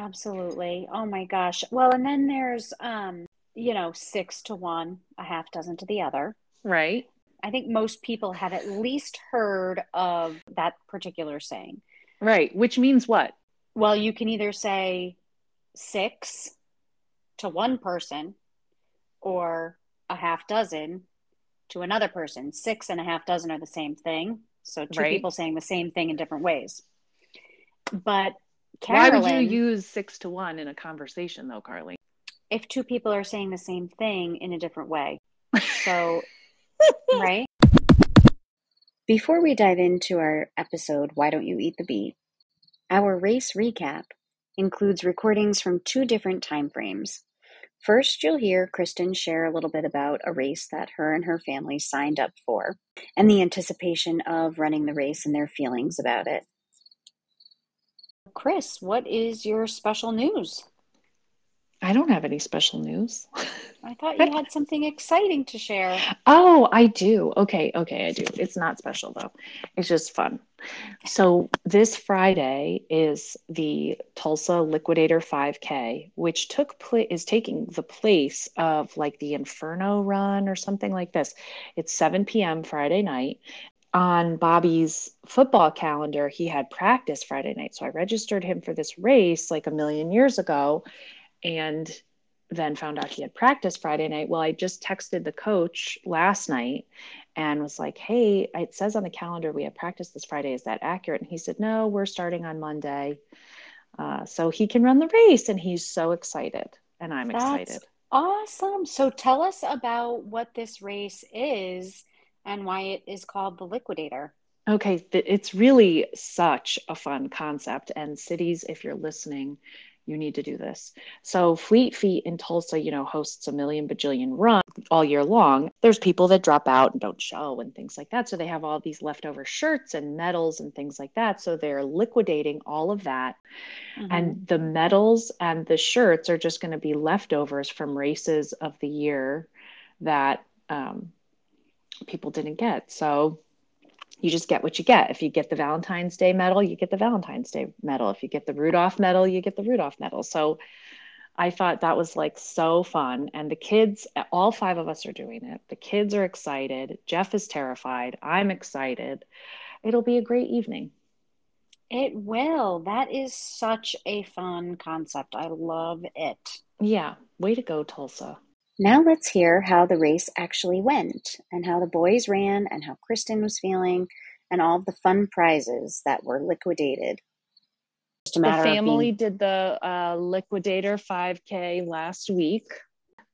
Absolutely. Oh my gosh. Well, and then there's um, you know, six to one, a half dozen to the other. Right. I think most people have at least heard of that particular saying. Right. Which means what? Well, you can either say six to one person or a half dozen to another person. Six and a half dozen are the same thing. So two Right. people saying the same thing in different ways. But Carolyn, Why would you use six to one in a conversation, though, Carly? if two people are saying the same thing in a different way. So, right? Before we dive into our episode, Why Don't You Eat the Beet? Our race recap includes recordings from two different time frames. First, you'll hear Kristen share a little bit about a race that her and her family signed up for and the anticipation of running the race and their feelings about it. Chris, what is your special news? I don't have any special news. I thought you had something exciting to share. Oh, I do. Okay, okay, I do. It's not special though. It's just fun. So this Friday is the Tulsa Liquidator 5K, which took place is taking the place of like the Inferno Run or something like this. It's 7 p.m. Friday night. On Bobby's football calendar, he had practice Friday night. So I registered him for this race like a million years ago and then found out he had practice Friday night. Well, I just texted the coach last night and was like, hey, it says on the calendar we have practice this Friday. Is that accurate? And he said, no, we're starting on Monday. Uh, so he can run the race. And he's so excited. And I'm That's excited. awesome. So tell us about what this race is and why it is called the Liquidator. Okay, it's really such a fun concept. And cities, if you're listening, you need to do this. So Fleet Feet in Tulsa, you know, hosts a million bajillion run all year long. There's people that drop out and don't show and things like that. So they have all these leftover shirts and medals and things like that. So they're liquidating all of that. Mhm. And the medals and the shirts are just going to be leftovers from races of the year that um, people didn't get. So you just get what you get. If you get the Valentine's Day medal, you get the Valentine's Day medal. If you get the Rudolph medal, you get the Rudolph medal. So I thought that was like so fun. And the kids, all five of us are doing it. The kids are excited. Jeff is terrified. I'm excited. It'll be a great evening. It will. That is such a fun concept. I love it. Yeah. Way to go, Tulsa. Now let's hear how the race actually went and how the boys ran and how Kristen was feeling and all the fun prizes that were liquidated. Just a the family of did the uh, liquidator 5k last week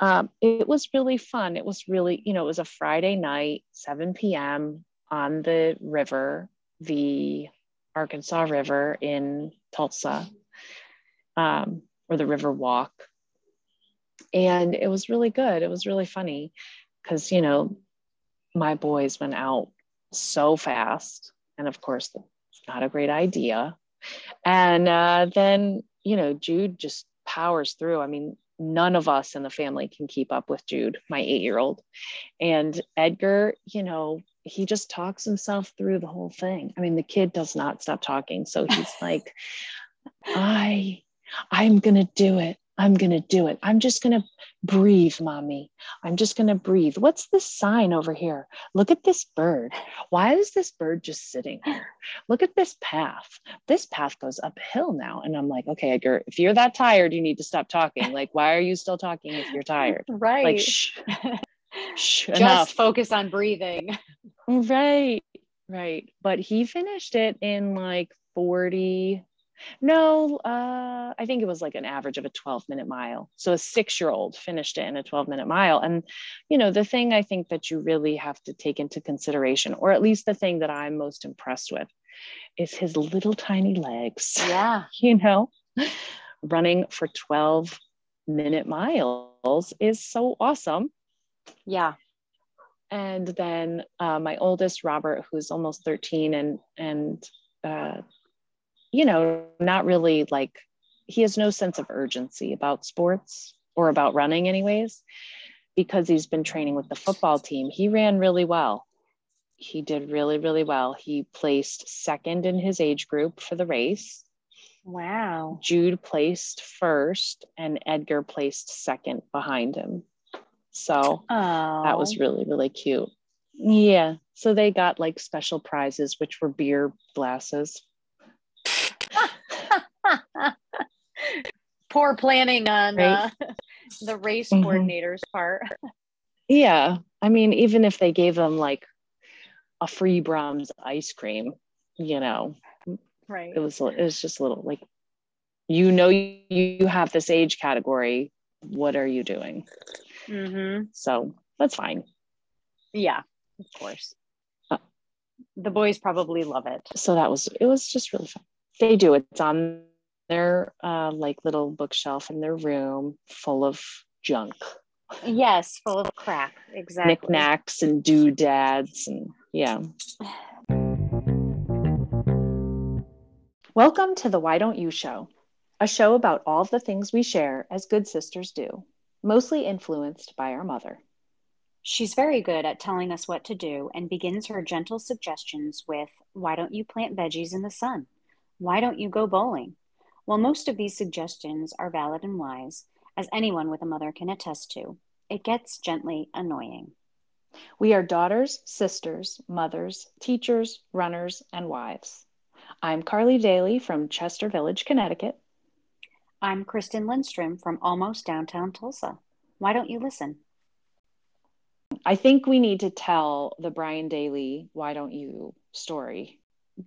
um, it was really fun it was really you know it was a friday night 7 p.m on the river the arkansas river in tulsa um, or the river walk and it was really good it was really funny because you know my boys went out so fast and of course it's not a great idea and uh, then, you know, Jude just powers through. I mean, none of us in the family can keep up with Jude, my eight year old. And Edgar, you know, he just talks himself through the whole thing. I mean, the kid does not stop talking. So he's like, I, I'm going to do it. I'm going to do it. I'm just going to breathe, mommy. I'm just going to breathe. What's this sign over here? Look at this bird. Why is this bird just sitting here? Look at this path. This path goes uphill now. And I'm like, okay, Edgar, if you're that tired, you need to stop talking. Like, why are you still talking if you're tired? right. Like, shh, shh, Just enough. focus on breathing. Right, right. But he finished it in like 40. No, uh, I think it was like an average of a 12 minute mile. So a six year old finished it in a 12 minute mile. And, you know, the thing I think that you really have to take into consideration, or at least the thing that I'm most impressed with, is his little tiny legs, Yeah. you know, running for 12 minute miles is so awesome Yeah. and then uh, my oldest robert who's almost 13 and and uh, you know not really like he has no sense of urgency about sports or about running anyways because he's been training with the football team he ran really well he did really really well he placed second in his age group for the race Wow. Jude placed first and Edgar placed second behind him. So oh. that was really, really cute. Yeah. So they got like special prizes, which were beer glasses. Poor planning on right? uh, the race mm-hmm. coordinator's part. Yeah. I mean, even if they gave them like a free Braum's ice cream, you know, right. It was, it was just a little like, you know, you have this age category. What are you doing? Mm-hmm. So that's fine. Yeah, of course. Uh, the boys probably love it. So that was, it was just really fun. They do. It's on their uh, like little bookshelf in their room full of junk. Yes, full of crap. Exactly. Knickknacks and doodads and yeah. Welcome to the Why Don't You Show, a show about all the things we share as good sisters do, mostly influenced by our mother. She's very good at telling us what to do and begins her gentle suggestions with Why don't you plant veggies in the sun? Why don't you go bowling? While most of these suggestions are valid and wise, as anyone with a mother can attest to, it gets gently annoying. We are daughters, sisters, mothers, teachers, runners, and wives. I'm Carly Daly from Chester Village, Connecticut. I'm Kristen Lindstrom from almost downtown Tulsa. Why don't you listen? I think we need to tell the Brian Daly Why Don't You story.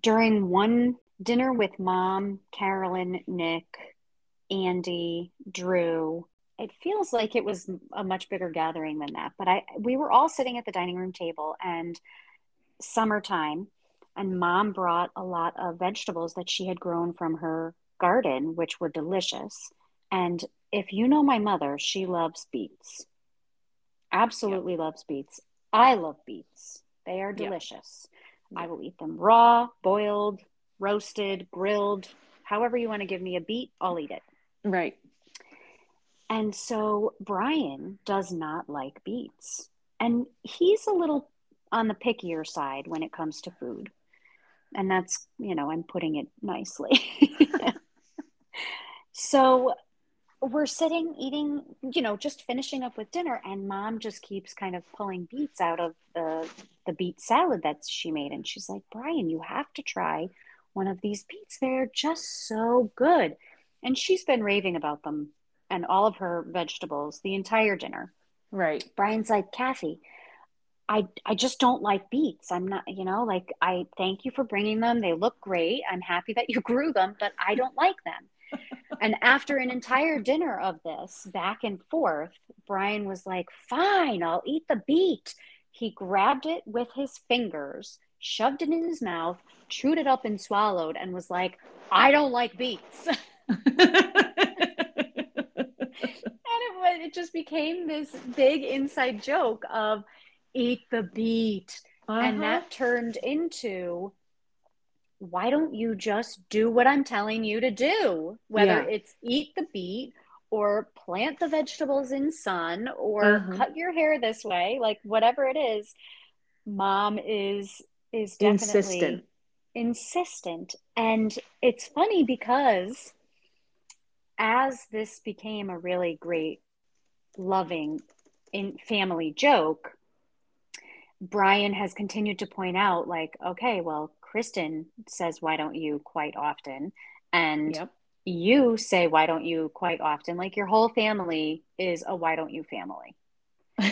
During one dinner with mom, Carolyn, Nick, Andy, Drew. It feels like it was a much bigger gathering than that, but I we were all sitting at the dining room table and summertime and mom brought a lot of vegetables that she had grown from her garden which were delicious. And if you know my mother, she loves beets. Absolutely loves beets. I love beets. They are delicious. I will eat them raw, boiled, roasted, grilled, however you want to give me a beet, I'll eat it. Right. And so Brian does not like beets. And he's a little on the pickier side when it comes to food. And that's, you know, I'm putting it nicely. so we're sitting eating, you know, just finishing up with dinner and mom just keeps kind of pulling beets out of the the beet salad that she made and she's like, "Brian, you have to try one of these beets. They're just so good. And she's been raving about them and all of her vegetables the entire dinner. Right. Brian's like, Kathy, I, I just don't like beets. I'm not, you know, like, I thank you for bringing them. They look great. I'm happy that you grew them, but I don't like them. And after an entire dinner of this back and forth, Brian was like, fine, I'll eat the beet. He grabbed it with his fingers, shoved it in his mouth, chewed it up and swallowed, and was like, I don't like beets. and it, it just became this big inside joke of eat the beet. Uh-huh. And that turned into why don't you just do what I'm telling you to do? Whether yeah. it's eat the beet or plant the vegetables in sun or uh-huh. cut your hair this way, like whatever it is, mom is is definitely insistent. insistent. And it's funny because as this became a really great, loving in family joke, Brian has continued to point out, like, okay, well, Kristen says, why don't you quite often? And yep. you say, why don't you quite often? Like, your whole family is a why don't you family.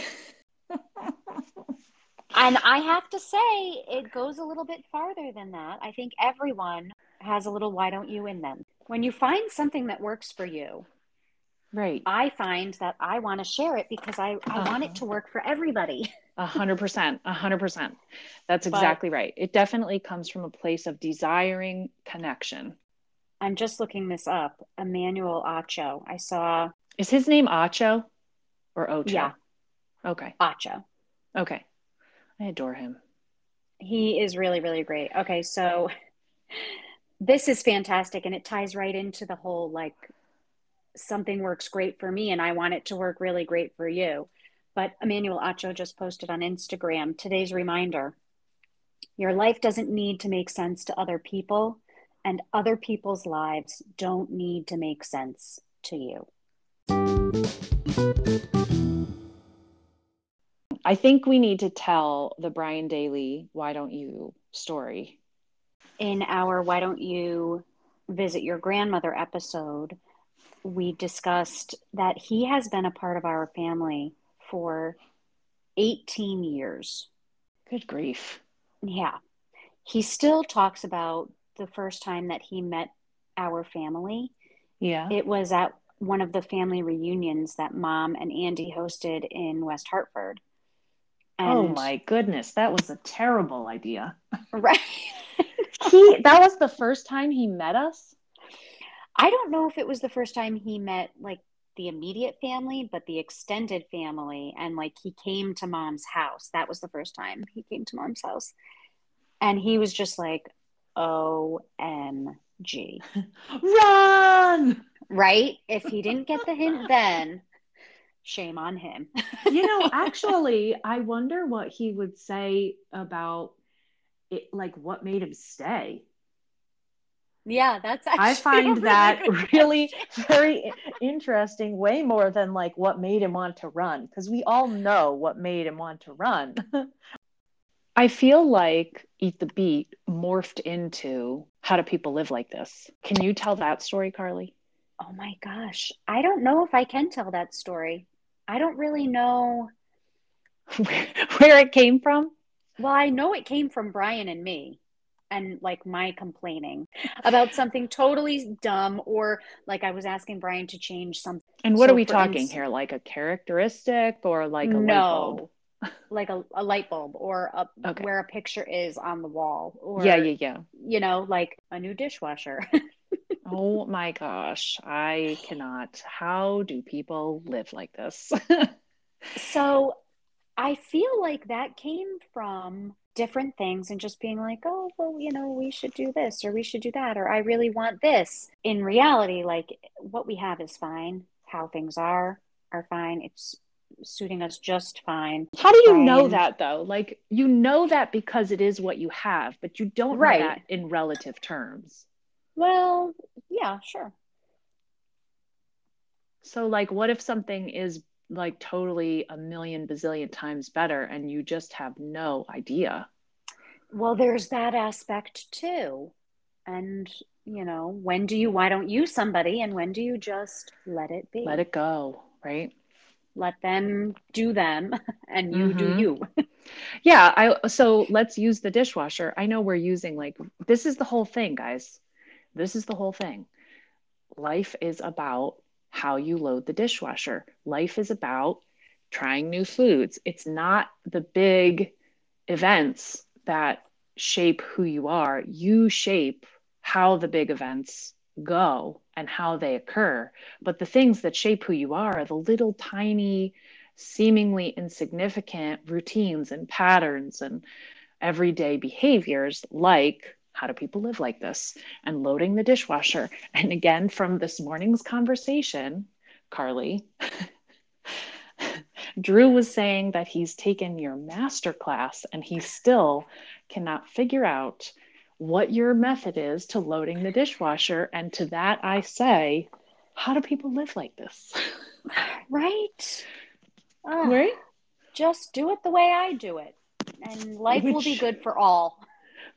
And I have to say, it goes a little bit farther than that. I think everyone has a little why don't you in them. When you find something that works for you, right? I find that I want to share it because I, I uh want it uh-huh. to work for everybody. A hundred percent, a hundred percent. That's exactly but right. It definitely comes from a place of desiring connection. I'm just looking this up. Emmanuel Acho. I saw. Is his name Acho or Ocho? Yeah. Okay. Acho. Okay. I adore him. He is really, really great. Okay, so this is fantastic and it ties right into the whole like something works great for me and I want it to work really great for you. But Emmanuel Acho just posted on Instagram today's reminder your life doesn't need to make sense to other people and other people's lives don't need to make sense to you. I think we need to tell the Brian Daly Why Don't You story. In our Why Don't You Visit Your Grandmother episode, we discussed that he has been a part of our family for 18 years. Good grief. Yeah. He still talks about the first time that he met our family. Yeah. It was at one of the family reunions that mom and Andy hosted in West Hartford. oh my goodness, that was a terrible idea. Right. he that was the first time he met us? I don't know if it was the first time he met like the immediate family, but the extended family and like he came to mom's house. That was the first time he came to mom's house. And he was just like, OMG. Run! Right? If he didn't get the hint then, shame on him. you know, actually, I wonder what he would say about it, like what made him stay. Yeah, that's I find really that really very interesting, way more than like what made him want to run, because we all know what made him want to run. I feel like Eat the Beet morphed into How Do People Live Like This? Can you tell that story, Carly? Oh my gosh. I don't know if I can tell that story. I don't really know where it came from. Well, I know it came from Brian and me and like my complaining about something totally dumb or like I was asking Brian to change something. And what so are we talking instance, here? Like a characteristic or like a no, like a, a light bulb or a, okay. where a picture is on the wall or yeah yeah yeah you know like a new dishwasher oh my gosh i cannot how do people live like this so i feel like that came from different things and just being like oh well you know we should do this or we should do that or i really want this in reality like what we have is fine how things are are fine it's suiting us just fine. How do you know that though? Like you know that because it is what you have, but you don't right. know that in relative terms. Well, yeah, sure. So like what if something is like totally a million bazillion times better and you just have no idea? Well, there's that aspect too. And you know, when do you why don't you somebody and when do you just let it be? Let it go, right? let them do them and you mm-hmm. do you yeah i so let's use the dishwasher i know we're using like this is the whole thing guys this is the whole thing life is about how you load the dishwasher. Life is about trying new foods. It's not the big events that shape who you are. You shape how the big events go and how they occur. But the things that shape who you are are the little tiny, seemingly insignificant routines and patterns and everyday behaviors like how do people live like this and loading the dishwasher. And again, from this morning's conversation, Carly, Drew was saying that he's taken your master class and he still cannot figure out what your method is to loading the dishwasher. And to that, I say, how do people live like this? Right. right? Just do it the way I do it, and life which, will be good for all.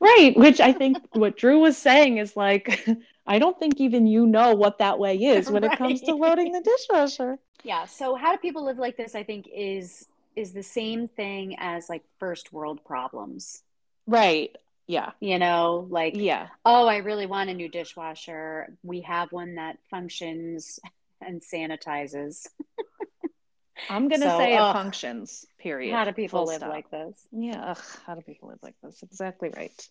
Right. Which I think what Drew was saying is like, I don't think even you know what that way is when right. it comes to loading the dishwasher. Yeah. So, how do people live like this? I think is is the same thing as like first world problems. Right. Yeah. You know, like, yeah. Oh, I really want a new dishwasher. We have one that functions and sanitizes. I'm going to so, say ugh, it functions, period. How do people Full live stop. like this? Yeah. Ugh, how do people live like this? Exactly right.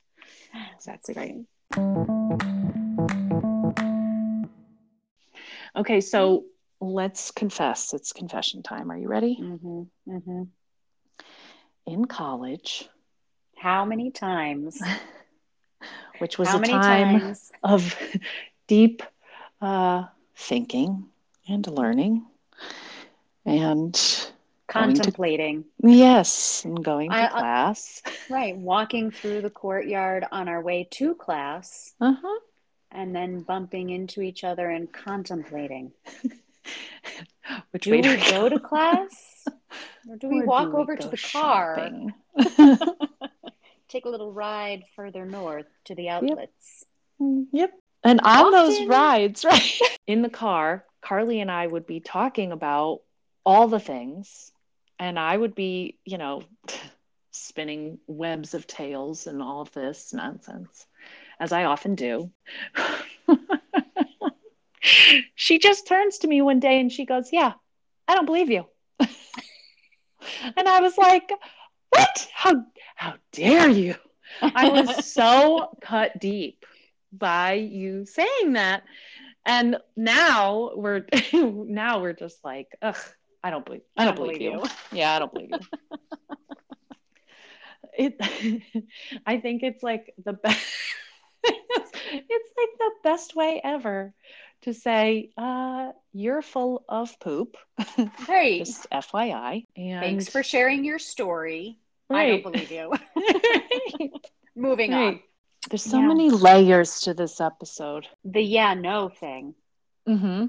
Exactly right. Okay. So let's confess. It's confession time. Are you ready? Mm-hmm. Mm-hmm. In college, how many times? Which was How a time times? of deep uh, thinking and learning and contemplating. To, yes, and going to I, class. right, walking through the courtyard on our way to class. Uh-huh. and then bumping into each other and contemplating. Which Do way we do go to class? Or do we Or walk do we over to the car? Take a little ride further north to the outlets. Yep. And on those rides, right? In the car, Carly and I would be talking about all the things. And I would be, you know, spinning webs of tales and all of this nonsense, as I often do. she just turns to me one day and she goes, Yeah, I don't believe you. and I was like, What? How how dare you? I was so cut deep by you saying that. And now we're now we're just like, ugh, I don't believe I don't, believe, you. Yeah, I don't believe you. it I think it's like the best it's, it's like the best way ever to say, uh, you're full of poop. Hey, Just FYI. And thanks for sharing your story. I don't believe you. Right. Moving on. There's so Yeah. many layers to this episode. The yeah, no thing. Mm-hmm.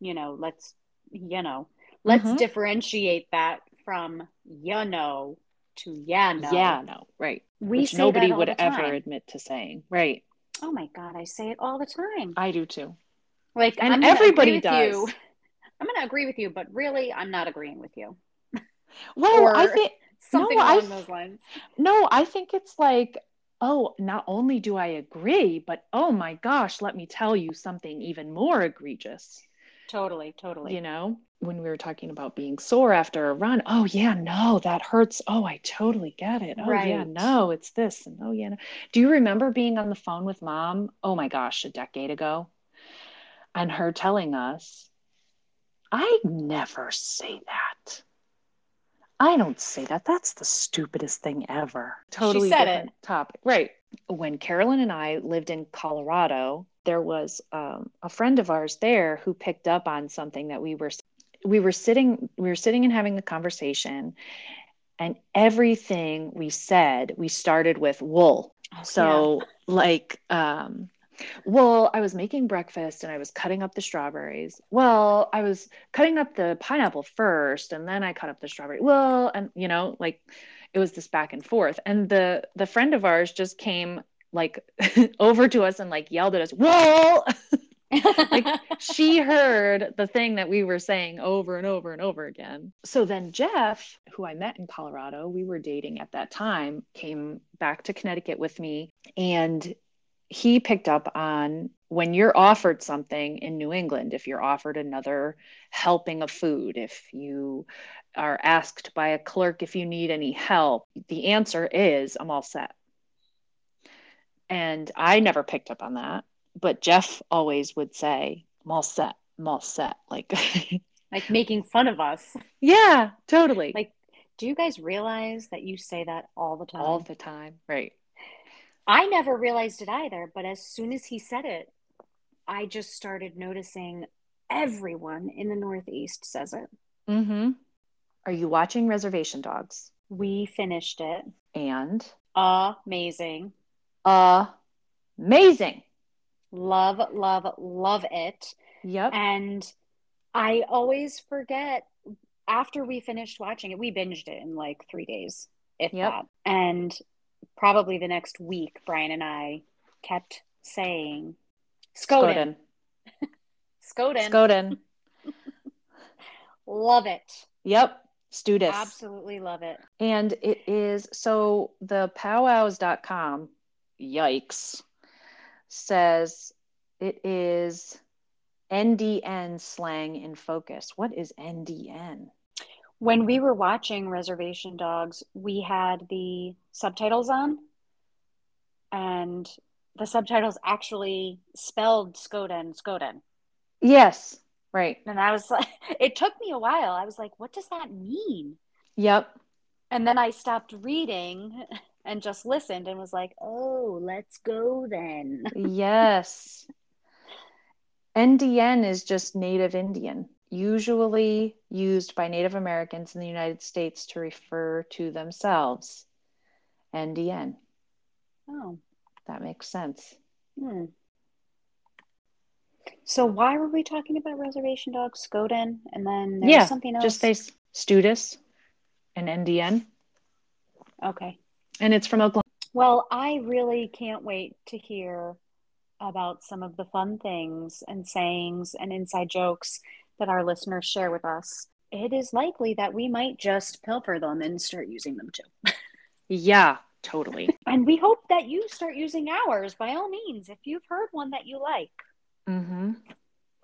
You know, let's, you know, let's Mhm. differentiate that from you know to yeah, no. Yeah, no, right. We Which nobody would ever admit to saying. Right. Oh my God, I say it all the time. I do too. Like, And everybody does. You. I'm going to agree with you, but really, I'm not agreeing with you. Well, I think Something No, along th- those lines. no, I think it's like, oh, not only do I agree, but oh my gosh, let me tell you something even more egregious. Totally, totally. You know, when we were talking about being sore after a run, oh yeah, no, that hurts. Oh, I totally get it. Oh yeah, no, it's this and oh yeah. No. Do you remember being on the phone with mom? Oh my gosh, a decade ago, and her telling us, I never say that. I don't say that. That's the stupidest thing ever. Totally said different topic. Right. When Carolyn and I lived in Colorado, there was um, a friend of ours there who picked up on something that we were we were sitting we were sitting and having a conversation and everything we said we started with wool. Oh, so like um well i was making breakfast and i was cutting up the strawberries. Well i was cutting up the pineapple first and then i cut up the strawberry. Well and you know like it was this back and forth. And the the friend of ours just came like over to us and like yelled at us well yeah. like she heard the thing that we were saying over and over and over again. So then Jeff, who I met in Colorado, we were dating at that time, came back to Connecticut with me and he picked up on when you're offered something in New England, if you're offered another helping of food, if you are asked by a clerk if you need any help, the answer is I'm all set. And I never picked up on that but Jeff always would say, I'm all set, I'm all set. Like, like making fun of us. yeah, totally. Like, do you guys realize that you say that all the time? all the time. Right. I never realized it either, but as soon as he said it, I just started noticing everyone in the Northeast says it. Mm-hmm. Are you watching Reservation Dogs? We finished it. And Amazing. amazing. Love, love, love it. Yep. And I always forget after we finished watching it, we binged it in like three days, if Yep. that. And probably the next week, Brian and I kept saying, Skoden, Skoden. Skoden, love it. Yep. Studis. Absolutely love it. And it is so the powwows.com, yikes, says it is NDN slang in focus. What is NDN? When we were watching Reservation Dogs, we had the subtitles on, and the subtitles actually spelled Skoden, Skoden. Yes, right. And I was like, it took me a while. I was like, what does that mean? Yep. And then I stopped reading and just listened and was like, oh, let's go then. yes. NDN is just Native Indian, usually used by Native Americans in the United States to refer to themselves. NDN. Oh, That makes sense. hmm. So why were we talking about reservation dogs, Skoden, and then there yeah, was something else? just say Studis and NDN. okay. And it's from Oklahoma. Well, I really can't wait to hear about some of the fun things and sayings and inside jokes that our listeners share with us. It is likely that we might just pilfer them and start using them too. Yeah, totally. And we hope that you start using ours by all means. If you've heard one that you like, mm-hmm.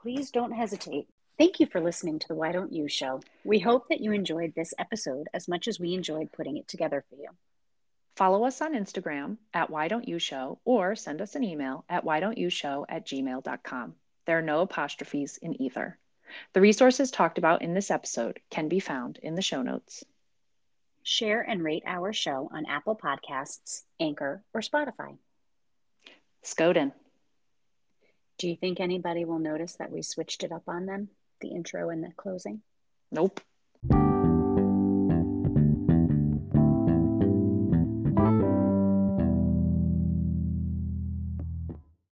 please don't hesitate. Thank you for listening to the Why Don't You show. We hope that you enjoyed this episode as much as we enjoyed putting it together for you. Follow us on Instagram at Why Don't You Show or send us an email at Why Don't You Show at gmail.com. There are no apostrophes in either. The resources talked about in this episode can be found in the show notes. Share and rate our show on Apple Podcasts, Anchor, or Spotify. Skoden. Do you think anybody will notice that we switched it up on them, the intro and the closing? Nope.